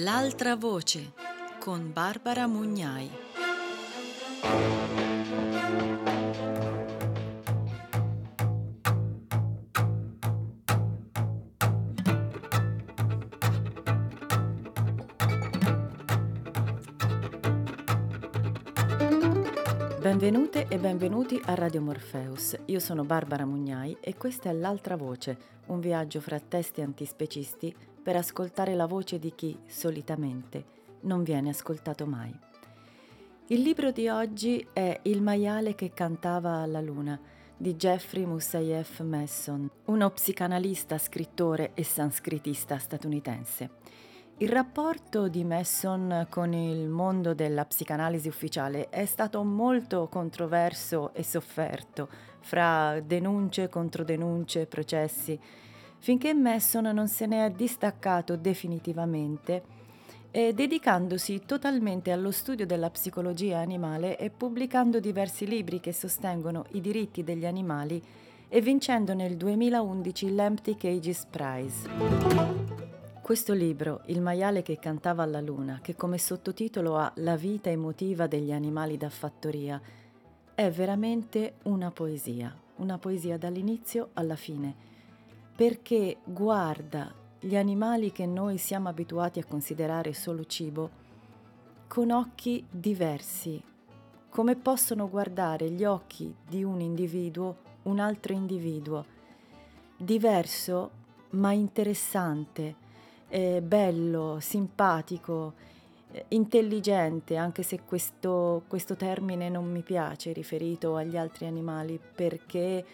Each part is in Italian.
L'altra voce con Barbara Mugnai. Benvenute e benvenuti a Radio Morpheus. Io sono Barbara Mugnai e questa è L'altra voce, un viaggio fra testi antispecisti per ascoltare la voce di chi, solitamente, non viene ascoltato mai. Il libro di oggi è Il maiale che cantava alla luna di Jeffrey Mussayev Masson, uno psicanalista, scrittore e sanskritista statunitense. Il rapporto di Masson con il mondo della psicanalisi ufficiale è stato molto controverso e sofferto, fra denunce, controdenunce, processi finché Masson non se ne è distaccato definitivamente e dedicandosi totalmente allo studio della psicologia animale e pubblicando diversi libri che sostengono i diritti degli animali e vincendo nel 2011 l'Empty Cages Prize. Questo libro, Il maiale che cantava alla luna, che come sottotitolo ha La vita emotiva degli animali da fattoria, è veramente una poesia, una poesia dall'inizio alla fine perché guarda gli animali che noi siamo abituati a considerare solo cibo con occhi diversi, come possono guardare gli occhi di un individuo un altro individuo, diverso ma interessante, eh, bello, simpatico, eh, intelligente, anche se questo, questo termine non mi piace riferito agli altri animali perché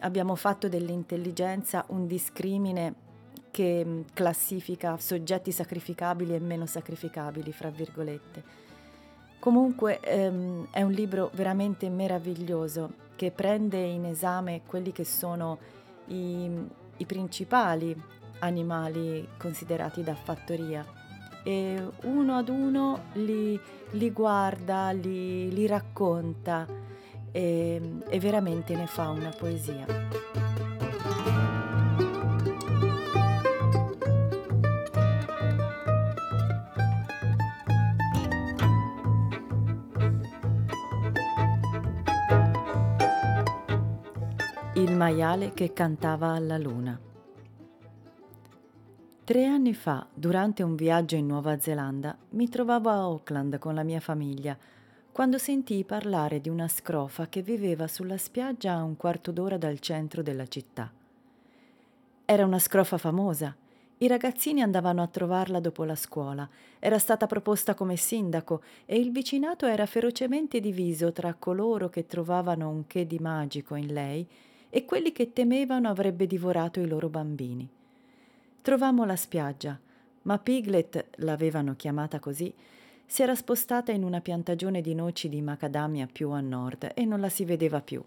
abbiamo fatto dell'intelligenza un discrimine che mm, classifica soggetti sacrificabili e meno sacrificabili, fra virgolette. Comunque ehm, è un libro veramente meraviglioso che prende in esame quelli che sono i, i principali animali considerati da fattoria e uno ad uno li, li guarda, li, li racconta e, e veramente ne fa una poesia. Il maiale che cantava alla luna. Tre anni fa, durante un viaggio in Nuova Zelanda, mi trovavo a Auckland con la mia famiglia quando sentii parlare di una scrofa che viveva sulla spiaggia a un quarto d'ora dal centro della città. Era una scrofa famosa. I ragazzini andavano a trovarla dopo la scuola. Era stata proposta come sindaco e il vicinato era ferocemente diviso tra coloro che trovavano un che di magico in lei e quelli che temevano avrebbe divorato i loro bambini. Trovammo la spiaggia, ma Piglet, l'avevano chiamata così, si era spostata in una piantagione di noci di macadamia più a nord e non la si vedeva più.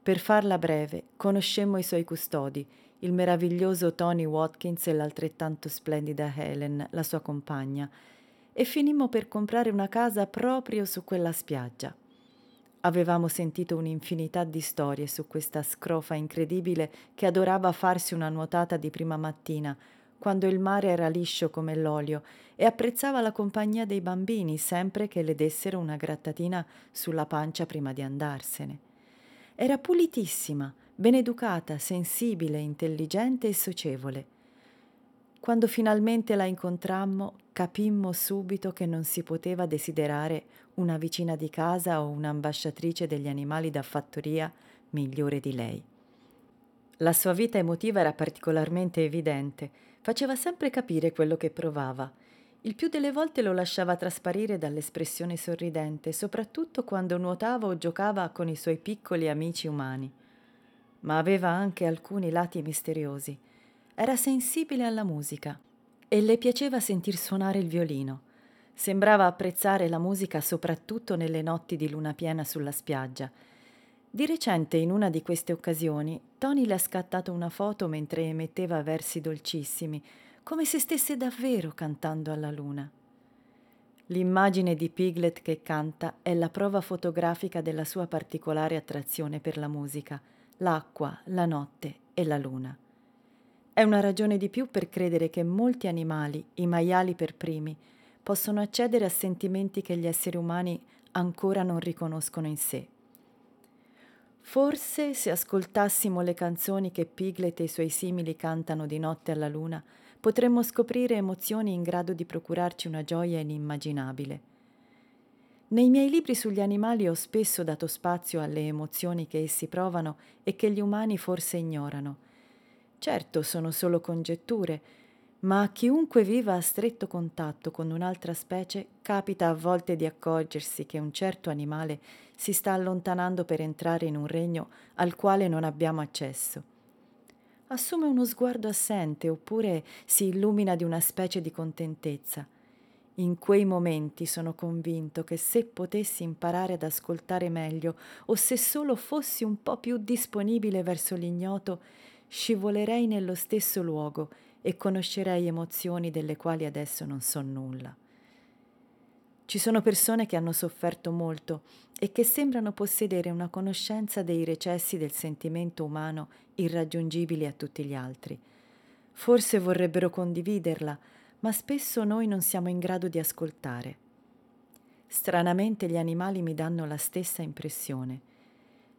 Per farla breve, conoscemmo i suoi custodi, il meraviglioso Tony Watkins e l'altrettanto splendida Helen, la sua compagna, e finimmo per comprare una casa proprio su quella spiaggia. Avevamo sentito un'infinità di storie su questa scrofa incredibile che adorava farsi una nuotata di prima mattina, quando il mare era liscio come l'olio, e apprezzava la compagnia dei bambini sempre che le dessero una grattatina sulla pancia prima di andarsene. Era pulitissima, beneducata, sensibile, intelligente e socievole. Quando finalmente la incontrammo, capimmo subito che non si poteva desiderare una vicina di casa o un'ambasciatrice degli animali da fattoria migliore di lei. La sua vita emotiva era particolarmente evidente, faceva sempre capire quello che provava. Il più delle volte lo lasciava trasparire dall'espressione sorridente, soprattutto quando nuotava o giocava con i suoi piccoli amici umani. Ma aveva anche alcuni lati misteriosi. Era sensibile alla musica e le piaceva sentir suonare il violino. Sembrava apprezzare la musica soprattutto nelle notti di luna piena sulla spiaggia di recente, in una di queste occasioni, Tony le ha scattato una foto mentre emetteva versi dolcissimi, come se stesse davvero cantando alla luna. L'immagine di Piglet che canta è la prova fotografica della sua particolare attrazione per la musica, l'acqua, la notte e la luna. È una ragione di più per credere che molti animali, i maiali per primi, possono accedere a sentimenti che gli esseri umani ancora non riconoscono in sé. Forse se ascoltassimo le canzoni che Piglet e i suoi simili cantano di notte alla luna, potremmo scoprire emozioni in grado di procurarci una gioia inimmaginabile. Nei miei libri sugli animali ho spesso dato spazio alle emozioni che essi provano e che gli umani forse ignorano. Certo, sono solo congetture, ma a chiunque viva a stretto contatto con un'altra specie capita a volte di accorgersi che un certo animale si sta allontanando per entrare in un regno al quale non abbiamo accesso. Assume uno sguardo assente oppure si illumina di una specie di contentezza in quei momenti sono convinto che se potessi imparare ad ascoltare meglio o se solo fossi un po' più disponibile verso l'ignoto, scivolerei nello stesso luogo e conoscerei emozioni delle quali adesso non so nulla. Ci sono persone che hanno sofferto molto e che sembrano possedere una conoscenza dei recessi del sentimento umano irraggiungibili a tutti gli altri. Forse vorrebbero condividerla, ma spesso noi non siamo in grado di ascoltare. Stranamente gli animali mi danno la stessa impressione.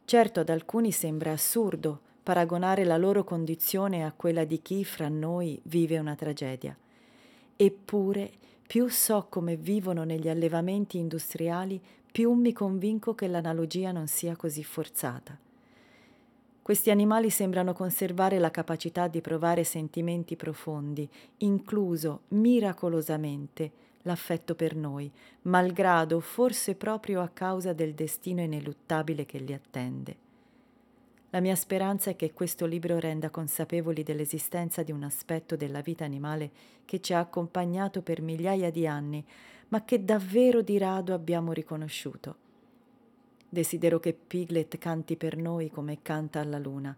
Certo ad alcuni sembra assurdo paragonare la loro condizione a quella di chi fra noi vive una tragedia. Eppure, più so come vivono negli allevamenti industriali, più mi convinco che l'analogia non sia così forzata. Questi animali sembrano conservare la capacità di provare sentimenti profondi, incluso miracolosamente l'affetto per noi, malgrado forse proprio a causa del destino ineluttabile che li attende. La mia speranza è che questo libro renda consapevoli dell'esistenza di un aspetto della vita animale che ci ha accompagnato per migliaia di anni, ma che davvero di rado abbiamo riconosciuto Desidero che Piglet canti per noi come canta alla luna.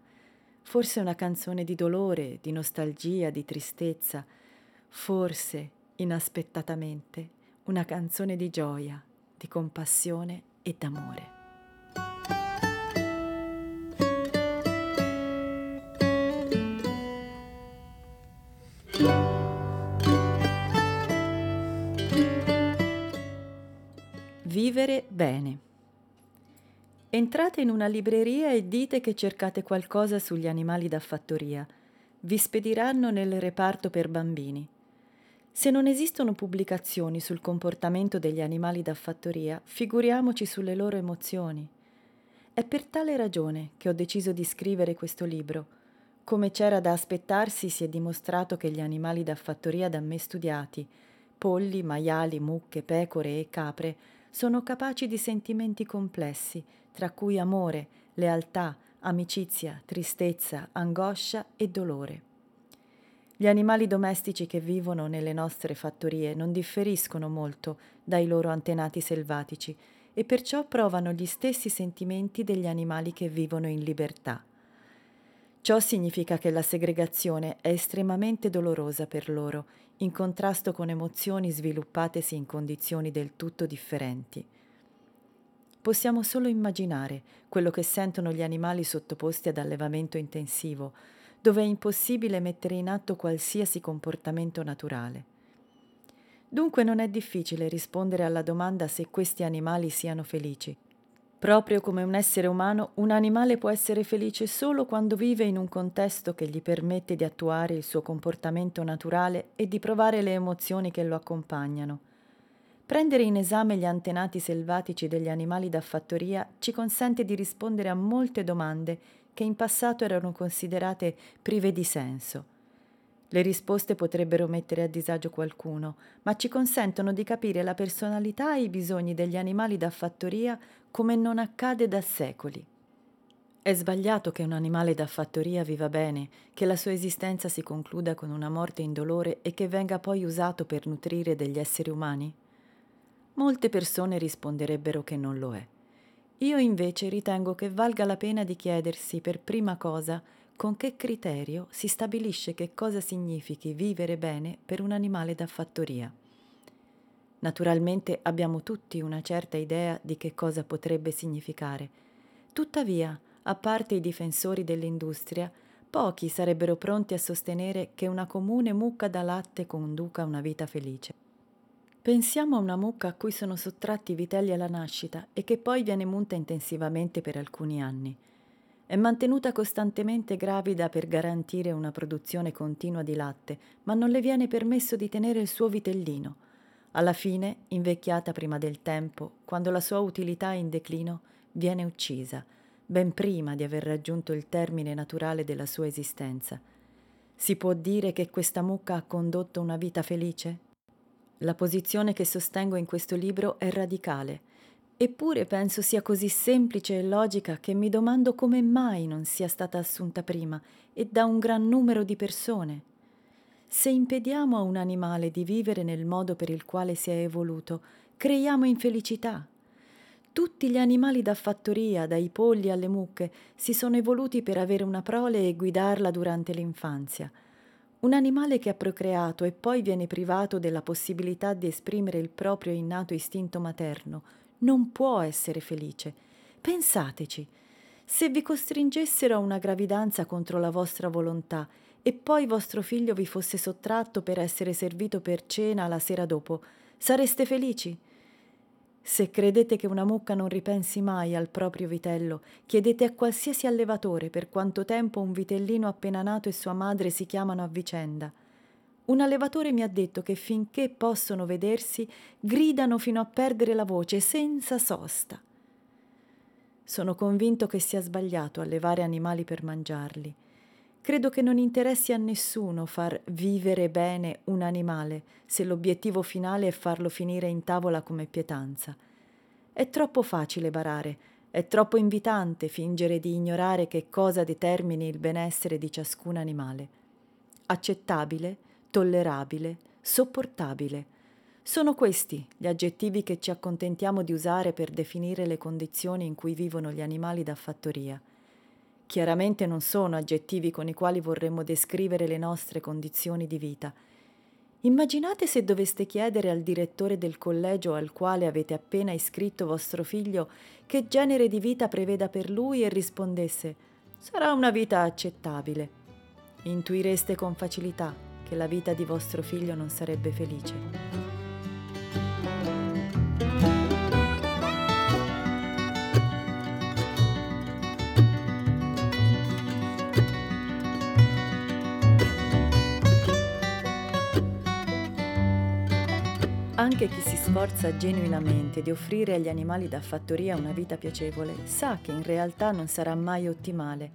Forse una canzone di dolore, di nostalgia, di tristezza. Forse, inaspettatamente, una canzone di gioia, di compassione e d'amore. Vivere bene. Entrate in una libreria e dite che cercate qualcosa sugli animali da fattoria. Vi spediranno nel reparto per bambini. Se non esistono pubblicazioni sul comportamento degli animali da fattoria, figuriamoci sulle loro emozioni. È per tale ragione che ho deciso di scrivere questo libro. Come c'era da aspettarsi, si è dimostrato che gli animali da fattoria da me studiati, polli, maiali, mucche, pecore e capre, sono capaci di sentimenti complessi tra cui amore, lealtà, amicizia, tristezza, angoscia e dolore. Gli animali domestici che vivono nelle nostre fattorie non differiscono molto dai loro antenati selvatici e perciò provano gli stessi sentimenti degli animali che vivono in libertà. Ciò significa che la segregazione è estremamente dolorosa per loro, in contrasto con emozioni sviluppatesi in condizioni del tutto differenti. Possiamo solo immaginare quello che sentono gli animali sottoposti ad allevamento intensivo, dove è impossibile mettere in atto qualsiasi comportamento naturale. Dunque non è difficile rispondere alla domanda se questi animali siano felici. Proprio come un essere umano, un animale può essere felice solo quando vive in un contesto che gli permette di attuare il suo comportamento naturale e di provare le emozioni che lo accompagnano. Prendere in esame gli antenati selvatici degli animali da fattoria ci consente di rispondere a molte domande che in passato erano considerate prive di senso. Le risposte potrebbero mettere a disagio qualcuno, ma ci consentono di capire la personalità e i bisogni degli animali da fattoria come non accade da secoli. È sbagliato che un animale da fattoria viva bene, che la sua esistenza si concluda con una morte indolore e che venga poi usato per nutrire degli esseri umani? Molte persone risponderebbero che non lo è. Io invece ritengo che valga la pena di chiedersi per prima cosa con che criterio si stabilisce che cosa significhi vivere bene per un animale da fattoria. Naturalmente abbiamo tutti una certa idea di che cosa potrebbe significare. Tuttavia, a parte i difensori dell'industria, Pochi sarebbero pronti a sostenere che una comune mucca da latte conduca una vita felice. Pensiamo a una mucca a cui sono sottratti i vitelli alla nascita e che poi viene munta intensivamente per alcuni anni. È mantenuta costantemente gravida per garantire una produzione continua di latte, ma non le viene permesso di tenere il suo vitellino. Alla fine, invecchiata prima del tempo, quando la sua utilità è in declino, viene uccisa ben prima di aver raggiunto il termine naturale della sua esistenza. Si può dire che questa mucca ha condotto una vita felice? La posizione che sostengo in questo libro è radicale, eppure penso sia così semplice e logica che mi domando come mai non sia stata assunta prima e da un gran numero di persone. Se impediamo a un animale di vivere nel modo per il quale si è evoluto, creiamo infelicità, tutti gli animali da fattoria, dai polli alle mucche, si sono evoluti per avere una prole e guidarla durante l'infanzia. Un animale che ha procreato e poi viene privato della possibilità di esprimere il proprio innato istinto materno non può essere felice. Pensateci, se vi costringessero a una gravidanza contro la vostra volontà e poi vostro figlio vi fosse sottratto per essere servito per cena la sera dopo, sareste felici? Se credete che una mucca non ripensi mai al proprio vitello, chiedete a qualsiasi allevatore per quanto tempo un vitellino appena nato e sua madre si chiamano a vicenda. Un allevatore mi ha detto che finché possono vedersi, gridano fino a perdere la voce senza sosta. Sono convinto che sia sbagliato allevare animali per mangiarli. Credo che non interessi a nessuno far vivere bene un animale se l'obiettivo finale è farlo finire in tavola come pietanza. È troppo facile barare, è troppo invitante fingere di ignorare che cosa determini il benessere di ciascun animale. Accettabile, tollerabile, sopportabile. Sono questi gli aggettivi che ci accontentiamo di usare per definire le condizioni in cui vivono gli animali da fattoria. Chiaramente non sono aggettivi con i quali vorremmo descrivere le nostre condizioni di vita. Immaginate se doveste chiedere al direttore del collegio al quale avete appena iscritto vostro figlio che genere di vita preveda per lui e rispondesse sarà una vita accettabile. Intuireste con facilità che la vita di vostro figlio non sarebbe felice. Anche chi si sforza genuinamente di offrire agli animali da fattoria una vita piacevole sa che in realtà non sarà mai ottimale.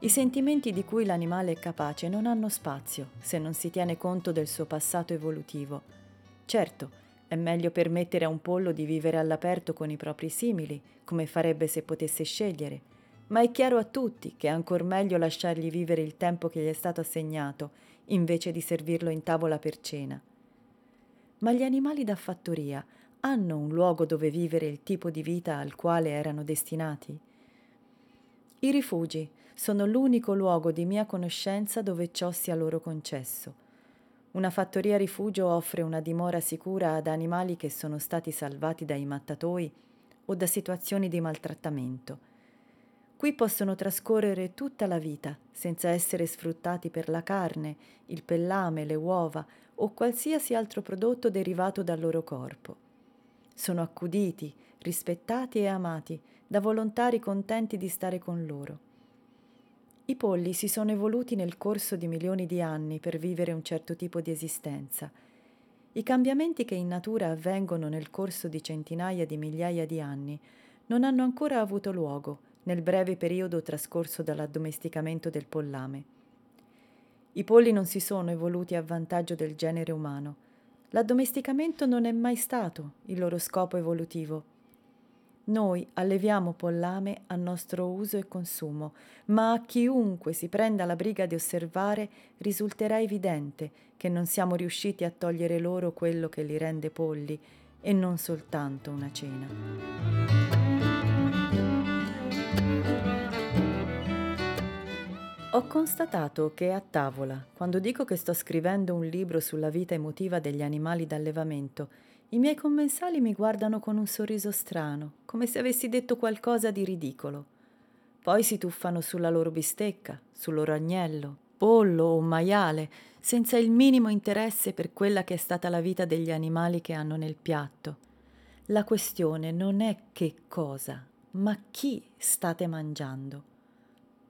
I sentimenti di cui l'animale è capace non hanno spazio se non si tiene conto del suo passato evolutivo. Certo, è meglio permettere a un pollo di vivere all'aperto con i propri simili, come farebbe se potesse scegliere, ma è chiaro a tutti che è ancor meglio lasciargli vivere il tempo che gli è stato assegnato, invece di servirlo in tavola per cena. Ma gli animali da fattoria hanno un luogo dove vivere il tipo di vita al quale erano destinati? I rifugi sono l'unico luogo di mia conoscenza dove ciò sia loro concesso. Una fattoria rifugio offre una dimora sicura ad animali che sono stati salvati dai mattatoi o da situazioni di maltrattamento. Qui possono trascorrere tutta la vita senza essere sfruttati per la carne, il pellame, le uova o qualsiasi altro prodotto derivato dal loro corpo. Sono accuditi, rispettati e amati da volontari contenti di stare con loro. I polli si sono evoluti nel corso di milioni di anni per vivere un certo tipo di esistenza. I cambiamenti che in natura avvengono nel corso di centinaia di migliaia di anni non hanno ancora avuto luogo nel breve periodo trascorso dall'addomesticamento del pollame. I polli non si sono evoluti a vantaggio del genere umano. L'addomesticamento non è mai stato il loro scopo evolutivo. Noi alleviamo pollame a nostro uso e consumo, ma a chiunque si prenda la briga di osservare risulterà evidente che non siamo riusciti a togliere loro quello che li rende polli e non soltanto una cena. Ho constatato che a tavola, quando dico che sto scrivendo un libro sulla vita emotiva degli animali d'allevamento, i miei commensali mi guardano con un sorriso strano, come se avessi detto qualcosa di ridicolo. poi si tuffano sulla loro bistecca, sul loro agnello, pollo o maiale, senza il minimo interesse per quella che è stata la vita degli animali che hanno nel piatto. La questione non è che cosa, ma chi state mangiando.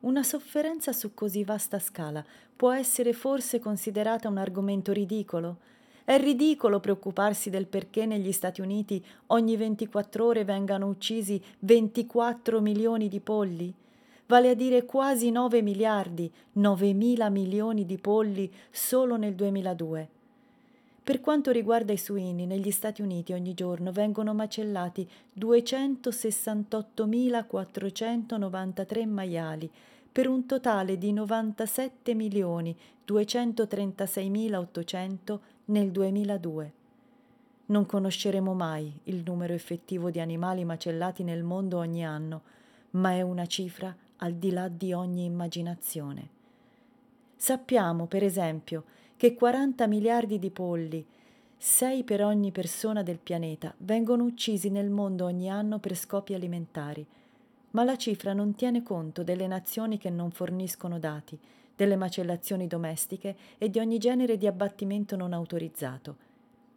Una sofferenza su così vasta scala può essere forse considerata un argomento ridicolo? È ridicolo preoccuparsi del perché negli Stati Uniti ogni 24 ore vengano uccisi 24 milioni di polli? Vale a dire quasi 9 miliardi, 9 mila milioni di polli solo nel 2002. Per quanto riguarda i suini, negli Stati Uniti ogni giorno vengono macellati 268.493 maiali, per un totale di 97.236.800 nel 2002. Non conosceremo mai il numero effettivo di animali macellati nel mondo ogni anno, ma è una cifra al di là di ogni immaginazione. Sappiamo, per esempio, che 40 miliardi di polli, 6 per ogni persona del pianeta, vengono uccisi nel mondo ogni anno per scopi alimentari ma la cifra non tiene conto delle nazioni che non forniscono dati, delle macellazioni domestiche e di ogni genere di abbattimento non autorizzato.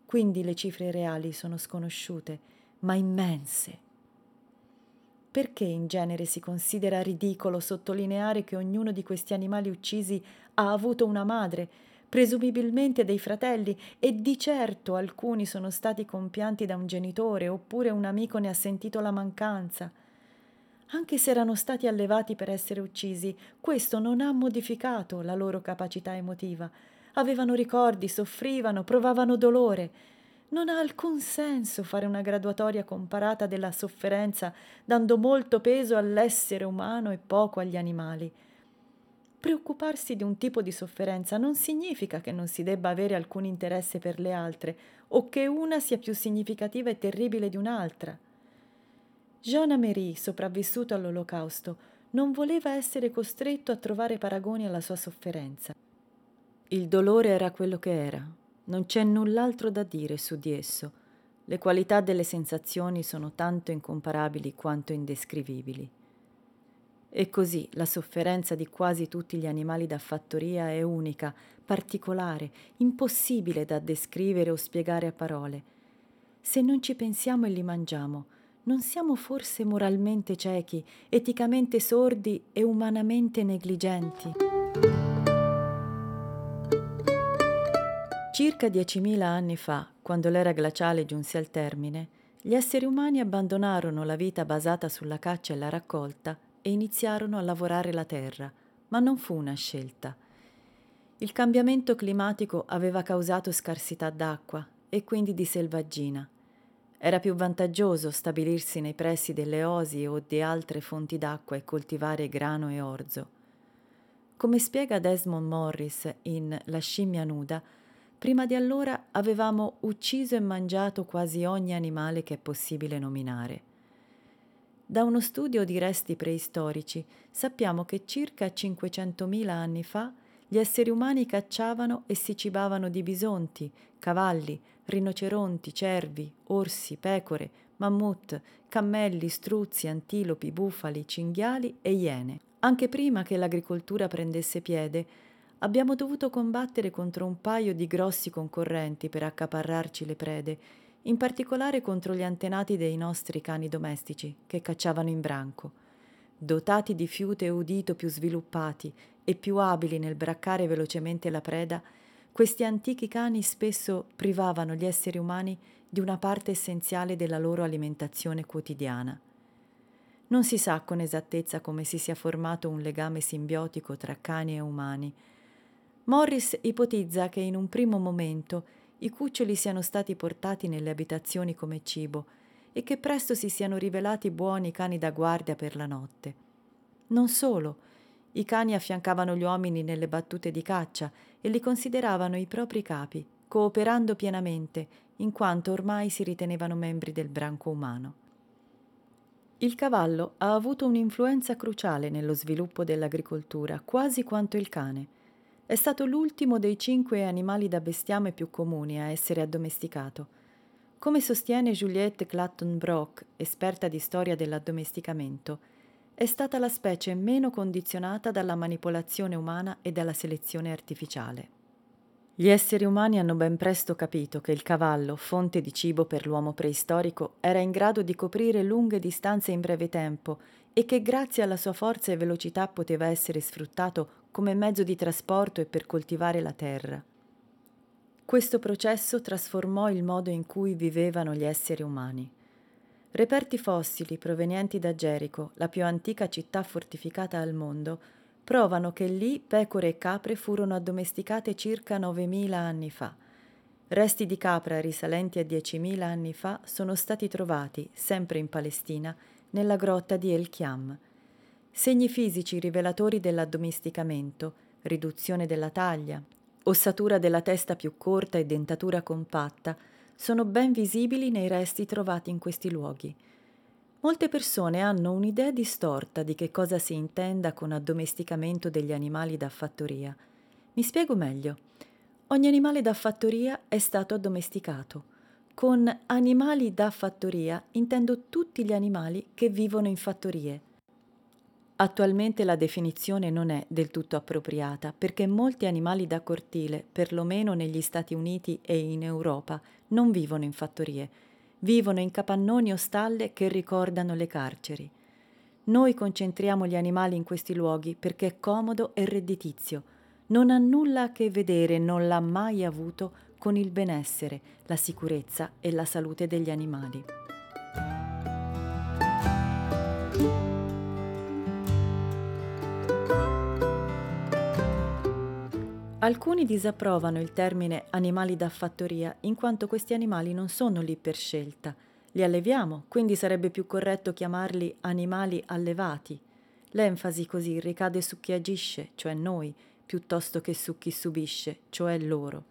Quindi le cifre reali sono sconosciute, ma immense. Perché in genere si considera ridicolo sottolineare che ognuno di questi animali uccisi ha avuto una madre, presumibilmente dei fratelli, e di certo alcuni sono stati compianti da un genitore oppure un amico ne ha sentito la mancanza? Anche se erano stati allevati per essere uccisi, questo non ha modificato la loro capacità emotiva. Avevano ricordi, soffrivano, provavano dolore. Non ha alcun senso fare una graduatoria comparata della sofferenza, dando molto peso all'essere umano e poco agli animali. Preoccuparsi di un tipo di sofferenza non significa che non si debba avere alcun interesse per le altre o che una sia più significativa e terribile di un'altra. Jean Améry, sopravvissuto all'Olocausto, non voleva essere costretto a trovare paragoni alla sua sofferenza. Il dolore era quello che era, non c'è null'altro da dire su di esso. Le qualità delle sensazioni sono tanto incomparabili quanto indescrivibili. E così la sofferenza di quasi tutti gli animali da fattoria è unica, particolare, impossibile da descrivere o spiegare a parole. Se non ci pensiamo e li mangiamo, non siamo forse moralmente ciechi, eticamente sordi e umanamente negligenti? Circa 10.000 anni fa, quando l'era glaciale giunse al termine, gli esseri umani abbandonarono la vita basata sulla caccia e la raccolta e iniziarono a lavorare la terra, ma non fu una scelta. Il cambiamento climatico aveva causato scarsità d'acqua e quindi di selvaggina era più vantaggioso stabilirsi nei pressi delle osi o di altre fonti d'acqua e coltivare grano e orzo. Come spiega Desmond Morris in La scimmia nuda, prima di allora avevamo ucciso e mangiato quasi ogni animale che è possibile nominare. Da uno studio di resti preistorici sappiamo che circa 500.000 anni fa gli esseri umani cacciavano e si cibavano di bisonti, cavalli, rinoceronti, cervi, orsi, pecore, mammut, cammelli, struzzi, antilopi, bufali, cinghiali e iene. Anche prima che l'agricoltura prendesse piede, abbiamo dovuto combattere contro un paio di grossi concorrenti per accaparrarci le prede, in particolare contro gli antenati dei nostri cani domestici, che cacciavano in branco. Dotati di fiute e udito più sviluppati e più abili nel braccare velocemente la preda, questi antichi cani spesso privavano gli esseri umani di una parte essenziale della loro alimentazione quotidiana. Non si sa con esattezza come si sia formato un legame simbiotico tra cani e umani. Morris ipotizza che in un primo momento i cuccioli siano stati portati nelle abitazioni come cibo e che presto si siano rivelati buoni cani da guardia per la notte. Non solo, i cani affiancavano gli uomini nelle battute di caccia e li consideravano i propri capi, cooperando pienamente, in quanto ormai si ritenevano membri del branco umano. Il cavallo ha avuto un'influenza cruciale nello sviluppo dell'agricoltura, quasi quanto il cane. È stato l'ultimo dei cinque animali da bestiame più comuni a essere addomesticato. Come sostiene Juliette Clatton Brock, esperta di storia dell'addomesticamento, è stata la specie meno condizionata dalla manipolazione umana e dalla selezione artificiale. Gli esseri umani hanno ben presto capito che il cavallo, fonte di cibo per l'uomo preistorico, era in grado di coprire lunghe distanze in breve tempo e che grazie alla sua forza e velocità poteva essere sfruttato come mezzo di trasporto e per coltivare la terra. Questo processo trasformò il modo in cui vivevano gli esseri umani. Reperti fossili provenienti da Gerico, la più antica città fortificata al mondo, provano che lì pecore e capre furono addomesticate circa 9.000 anni fa. Resti di capra risalenti a 10.000 anni fa sono stati trovati, sempre in Palestina, nella grotta di El Chiam. Segni fisici rivelatori dell'addomesticamento, riduzione della taglia, ossatura della testa più corta e dentatura compatta, sono ben visibili nei resti trovati in questi luoghi. Molte persone hanno un'idea distorta di che cosa si intenda con addomesticamento degli animali da fattoria. Mi spiego meglio. Ogni animale da fattoria è stato addomesticato. Con animali da fattoria intendo tutti gli animali che vivono in fattorie. Attualmente la definizione non è del tutto appropriata perché molti animali da cortile, perlomeno negli Stati Uniti e in Europa, non vivono in fattorie vivono in capannoni o stalle che ricordano le carceri. Noi concentriamo gli animali in questi luoghi perché è comodo e redditizio. Non ha nulla a che vedere, non l'ha mai avuto con il benessere, la sicurezza e la salute degli animali. Alcuni disapprovano il termine animali da fattoria in quanto questi animali non sono lì per scelta. Li alleviamo, quindi sarebbe più corretto chiamarli animali allevati. L'enfasi così ricade su chi agisce, cioè noi, piuttosto che su chi subisce, cioè loro.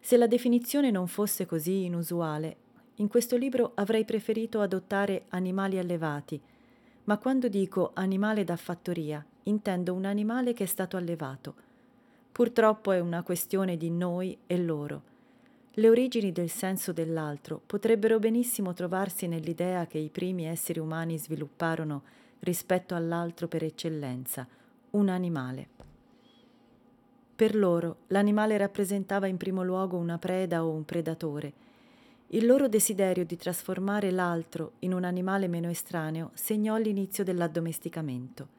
Se la definizione non fosse così inusuale, in questo libro avrei preferito adottare animali allevati, ma quando dico animale da fattoria intendo un animale che è stato allevato Purtroppo è una questione di noi e loro. Le origini del senso dell'altro potrebbero benissimo trovarsi nell'idea che i primi esseri umani svilupparono rispetto all'altro per eccellenza, un animale. Per loro l'animale rappresentava in primo luogo una preda o un predatore. Il loro desiderio di trasformare l'altro in un animale meno estraneo segnò l'inizio dell'addomesticamento.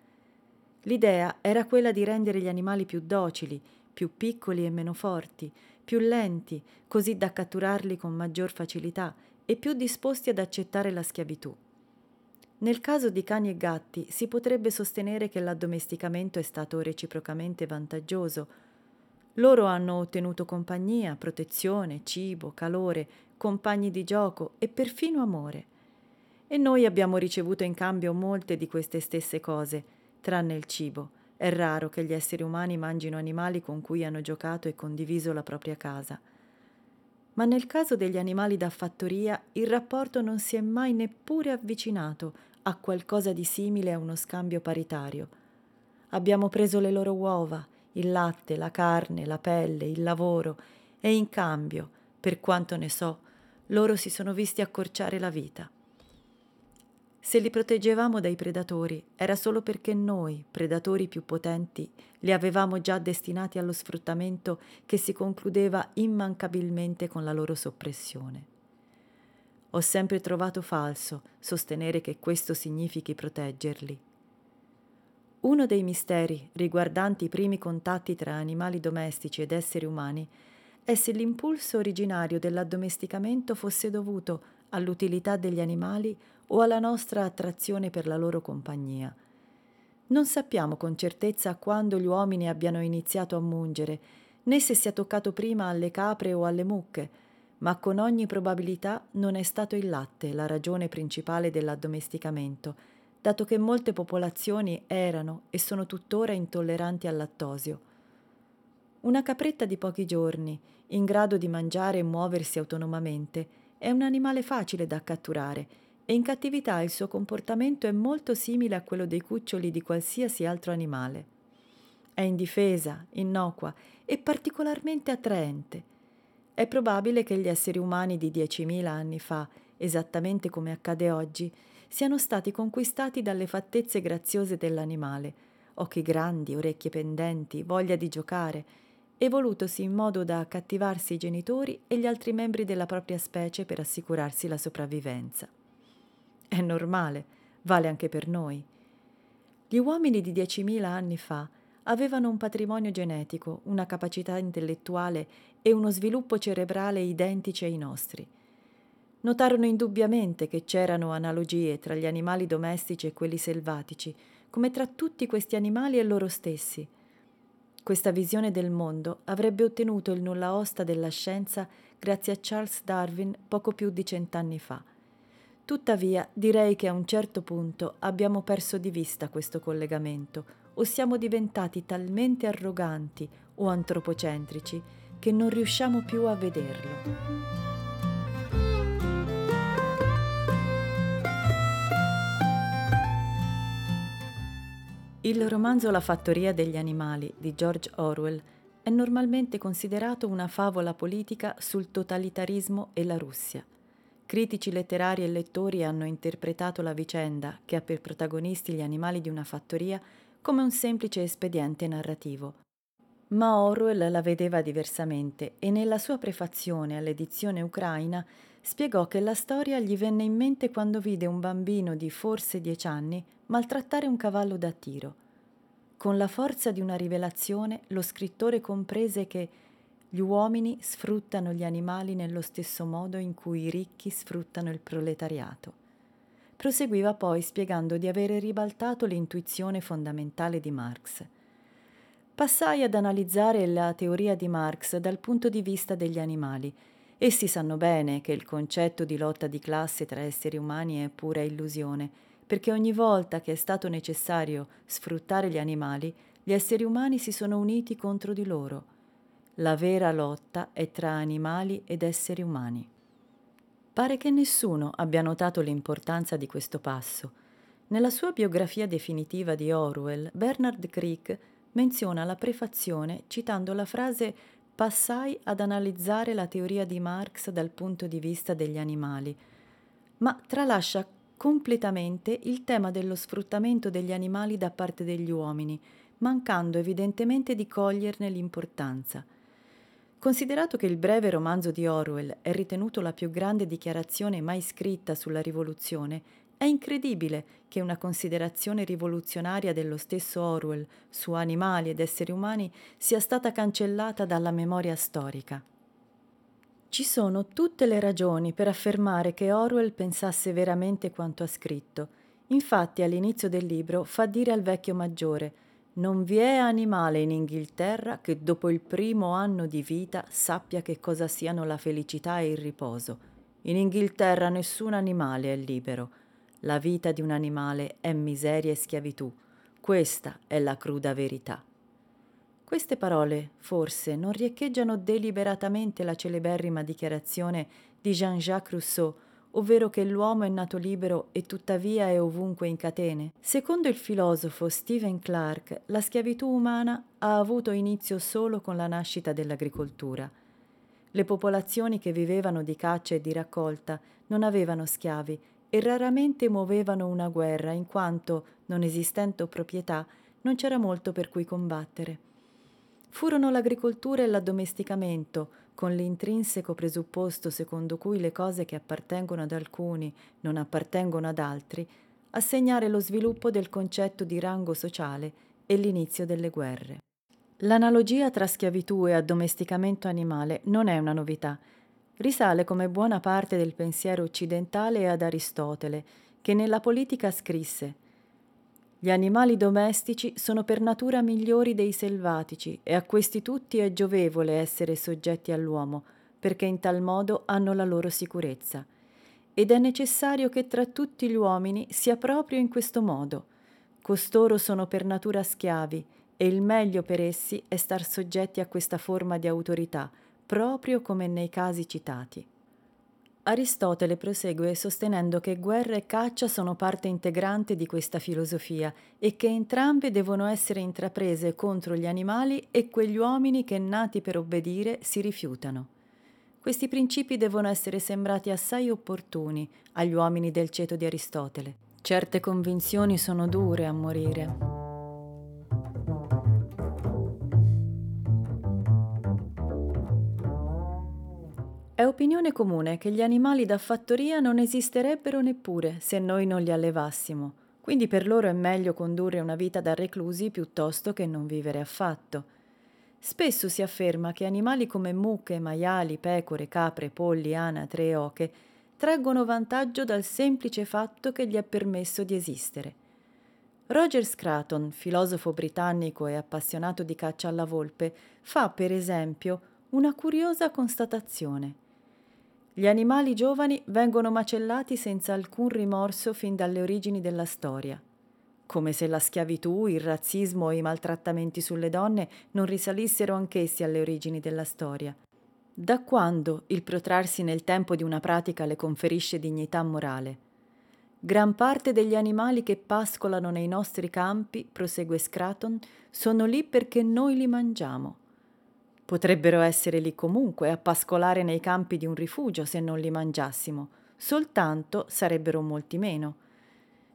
L'idea era quella di rendere gli animali più docili, più piccoli e meno forti, più lenti, così da catturarli con maggior facilità e più disposti ad accettare la schiavitù. Nel caso di cani e gatti si potrebbe sostenere che l'addomesticamento è stato reciprocamente vantaggioso. Loro hanno ottenuto compagnia, protezione, cibo, calore, compagni di gioco e perfino amore. E noi abbiamo ricevuto in cambio molte di queste stesse cose, tranne il cibo. È raro che gli esseri umani mangino animali con cui hanno giocato e condiviso la propria casa. Ma nel caso degli animali da fattoria il rapporto non si è mai neppure avvicinato a qualcosa di simile a uno scambio paritario. Abbiamo preso le loro uova, il latte, la carne, la pelle, il lavoro e in cambio, per quanto ne so, loro si sono visti accorciare la vita. Se li proteggevamo dai predatori era solo perché noi, predatori più potenti, li avevamo già destinati allo sfruttamento che si concludeva immancabilmente con la loro soppressione. Ho sempre trovato falso sostenere che questo significhi proteggerli. Uno dei misteri riguardanti i primi contatti tra animali domestici ed esseri umani è se l'impulso originario dell'addomesticamento fosse dovuto all'utilità degli animali o alla nostra attrazione per la loro compagnia. Non sappiamo con certezza quando gli uomini abbiano iniziato a mungere, né se sia toccato prima alle capre o alle mucche, ma con ogni probabilità non è stato il latte la ragione principale dell'addomesticamento, dato che molte popolazioni erano e sono tuttora intolleranti al lattosio. Una capretta di pochi giorni, in grado di mangiare e muoversi autonomamente, è un animale facile da catturare e in cattività il suo comportamento è molto simile a quello dei cuccioli di qualsiasi altro animale. È indifesa, innocua e particolarmente attraente. È probabile che gli esseri umani di 10.000 anni fa, esattamente come accade oggi, siano stati conquistati dalle fattezze graziose dell'animale, occhi grandi, orecchie pendenti, voglia di giocare, evolutosi in modo da accattivarsi i genitori e gli altri membri della propria specie per assicurarsi la sopravvivenza. È normale, vale anche per noi. Gli uomini di 10.000 anni fa avevano un patrimonio genetico, una capacità intellettuale e uno sviluppo cerebrale identici ai nostri. Notarono indubbiamente che c'erano analogie tra gli animali domestici e quelli selvatici, come tra tutti questi animali e loro stessi. Questa visione del mondo avrebbe ottenuto il nulla osta della scienza grazie a Charles Darwin poco più di cent'anni fa. Tuttavia direi che a un certo punto abbiamo perso di vista questo collegamento o siamo diventati talmente arroganti o antropocentrici che non riusciamo più a vederlo. Il romanzo La fattoria degli animali di George Orwell è normalmente considerato una favola politica sul totalitarismo e la Russia. Critici letterari e lettori hanno interpretato la vicenda, che ha per protagonisti gli animali di una fattoria, come un semplice espediente narrativo. Ma Orwell la vedeva diversamente e nella sua prefazione all'edizione ucraina spiegò che la storia gli venne in mente quando vide un bambino di forse dieci anni maltrattare un cavallo da tiro. Con la forza di una rivelazione, lo scrittore comprese che gli uomini sfruttano gli animali nello stesso modo in cui i ricchi sfruttano il proletariato. Proseguiva poi spiegando di avere ribaltato l'intuizione fondamentale di Marx. Passai ad analizzare la teoria di Marx dal punto di vista degli animali Essi sanno bene che il concetto di lotta di classe tra esseri umani è pura illusione, perché ogni volta che è stato necessario sfruttare gli animali, gli esseri umani si sono uniti contro di loro. La vera lotta è tra animali ed esseri umani. Pare che nessuno abbia notato l'importanza di questo passo. Nella sua biografia definitiva di Orwell, Bernard Crick menziona la prefazione citando la frase passai ad analizzare la teoria di Marx dal punto di vista degli animali, ma tralascia completamente il tema dello sfruttamento degli animali da parte degli uomini, mancando evidentemente di coglierne l'importanza. Considerato che il breve romanzo di Orwell è ritenuto la più grande dichiarazione mai scritta sulla rivoluzione, è incredibile che una considerazione rivoluzionaria dello stesso Orwell su animali ed esseri umani sia stata cancellata dalla memoria storica. Ci sono tutte le ragioni per affermare che Orwell pensasse veramente quanto ha scritto. Infatti all'inizio del libro fa dire al vecchio maggiore non vi è animale in Inghilterra che dopo il primo anno di vita sappia che cosa siano la felicità e il riposo. In Inghilterra nessun animale è libero la vita di un animale è miseria e schiavitù. Questa è la cruda verità. Queste parole, forse, non riecheggiano deliberatamente la celeberrima dichiarazione di Jean-Jacques Rousseau, ovvero che l'uomo è nato libero e tuttavia è ovunque in catene. Secondo il filosofo Stephen Clark, la schiavitù umana ha avuto inizio solo con la nascita dell'agricoltura. Le popolazioni che vivevano di caccia e di raccolta non avevano schiavi e raramente muovevano una guerra, in quanto, non esistendo proprietà, non c'era molto per cui combattere. Furono l'agricoltura e l'addomesticamento, con l'intrinseco presupposto secondo cui le cose che appartengono ad alcuni non appartengono ad altri, a segnare lo sviluppo del concetto di rango sociale e l'inizio delle guerre. L'analogia tra schiavitù e addomesticamento animale non è una novità, risale come buona parte del pensiero occidentale ad Aristotele, che nella politica scrisse Gli animali domestici sono per natura migliori dei selvatici e a questi tutti è giovevole essere soggetti all'uomo, perché in tal modo hanno la loro sicurezza. Ed è necessario che tra tutti gli uomini sia proprio in questo modo. Costoro sono per natura schiavi, e il meglio per essi è star soggetti a questa forma di autorità, proprio come nei casi citati. Aristotele prosegue sostenendo che guerra e caccia sono parte integrante di questa filosofia e che entrambe devono essere intraprese contro gli animali e quegli uomini che, nati per obbedire, si rifiutano. questi principi devono essere sembrati assai opportuni agli uomini del ceto di Aristotele. Certe convinzioni sono dure a morire. È opinione comune che gli animali da fattoria non esisterebbero neppure se noi non li allevassimo, quindi per loro è meglio condurre una vita da reclusi piuttosto che non vivere affatto. Spesso si afferma che animali come mucche, maiali, pecore, capre, polli, anatre e oche traggono vantaggio dal semplice fatto che gli è permesso di esistere. Roger Scraton, filosofo britannico e appassionato di caccia alla volpe, fa per esempio una curiosa constatazione. Gli animali giovani vengono macellati senza alcun rimorso fin dalle origini della storia, come se la schiavitù, il razzismo e i maltrattamenti sulle donne non risalissero anch'essi alle origini della storia. Da quando il protrarsi nel tempo di una pratica le conferisce dignità morale? Gran parte degli animali che pascolano nei nostri campi, prosegue Scraton, sono lì perché noi li mangiamo Potrebbero essere lì comunque a pascolare nei campi di un rifugio se non li mangiassimo, soltanto sarebbero molti meno.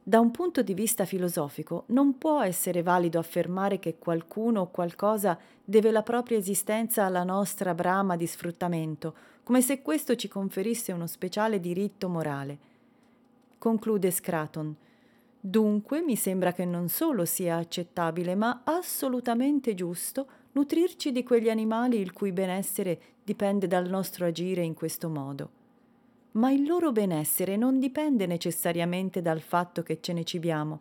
Da un punto di vista filosofico non può essere valido affermare che qualcuno o qualcosa deve la propria esistenza alla nostra brama di sfruttamento, come se questo ci conferisse uno speciale diritto morale. Conclude Scraton. Dunque mi sembra che non solo sia accettabile, ma assolutamente giusto nutrirci di quegli animali il cui benessere dipende dal nostro agire in questo modo. Ma il loro benessere non dipende necessariamente dal fatto che ce ne cibiamo.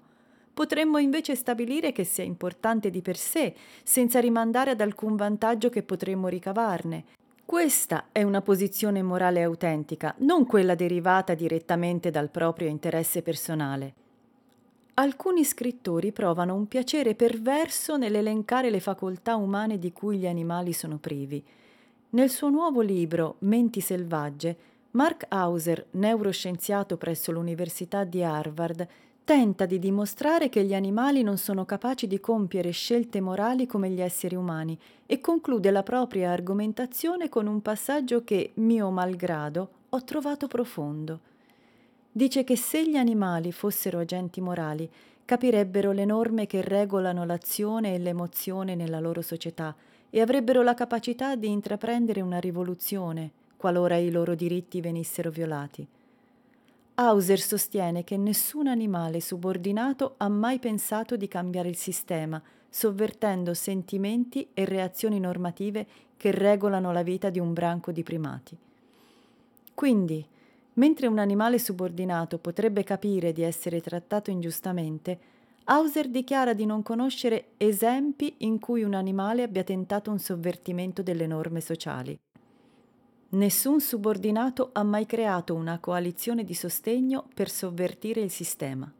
Potremmo invece stabilire che sia importante di per sé, senza rimandare ad alcun vantaggio che potremmo ricavarne. Questa è una posizione morale autentica, non quella derivata direttamente dal proprio interesse personale. Alcuni scrittori provano un piacere perverso nell'elencare le facoltà umane di cui gli animali sono privi. Nel suo nuovo libro Menti selvagge, Mark Hauser, neuroscienziato presso l'Università di Harvard, tenta di dimostrare che gli animali non sono capaci di compiere scelte morali come gli esseri umani e conclude la propria argomentazione con un passaggio che, mio malgrado, ho trovato profondo dice che se gli animali fossero agenti morali, capirebbero le norme che regolano l'azione e l'emozione nella loro società e avrebbero la capacità di intraprendere una rivoluzione qualora i loro diritti venissero violati. Hauser sostiene che nessun animale subordinato ha mai pensato di cambiare il sistema, sovvertendo sentimenti e reazioni normative che regolano la vita di un branco di primati. Quindi, Mentre un animale subordinato potrebbe capire di essere trattato ingiustamente, Hauser dichiara di non conoscere esempi in cui un animale abbia tentato un sovvertimento delle norme sociali. Nessun subordinato ha mai creato una coalizione di sostegno per sovvertire il sistema.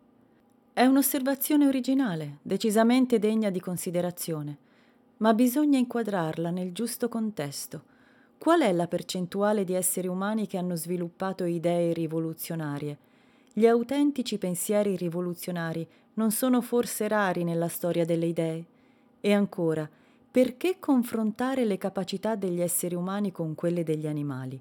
È un'osservazione originale, decisamente degna di considerazione, ma bisogna inquadrarla nel giusto contesto Qual è la percentuale di esseri umani che hanno sviluppato idee rivoluzionarie? Gli autentici pensieri rivoluzionari non sono forse rari nella storia delle idee? E ancora, perché confrontare le capacità degli esseri umani con quelle degli animali?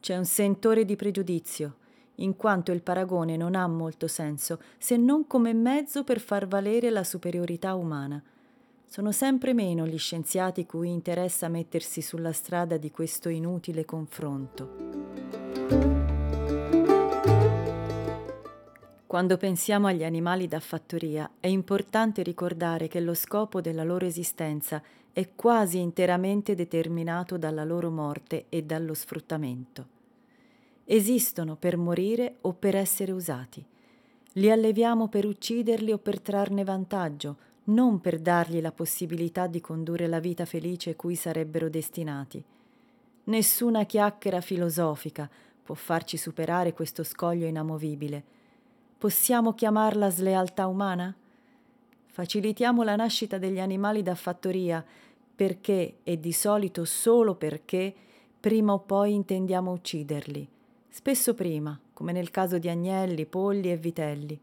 C'è un sentore di pregiudizio, in quanto il paragone non ha molto senso se non come mezzo per far valere la superiorità umana. Sono sempre meno gli scienziati cui interessa mettersi sulla strada di questo inutile confronto. Quando pensiamo agli animali da fattoria è importante ricordare che lo scopo della loro esistenza è quasi interamente determinato dalla loro morte e dallo sfruttamento. Esistono per morire o per essere usati. Li alleviamo per ucciderli o per trarne vantaggio, non per dargli la possibilità di condurre la vita felice cui sarebbero destinati. Nessuna chiacchiera filosofica può farci superare questo scoglio inamovibile. Possiamo chiamarla slealtà umana? Facilitiamo la nascita degli animali da fattoria perché, e di solito solo perché, prima o poi intendiamo ucciderli, spesso prima, come nel caso di agnelli, polli e vitelli.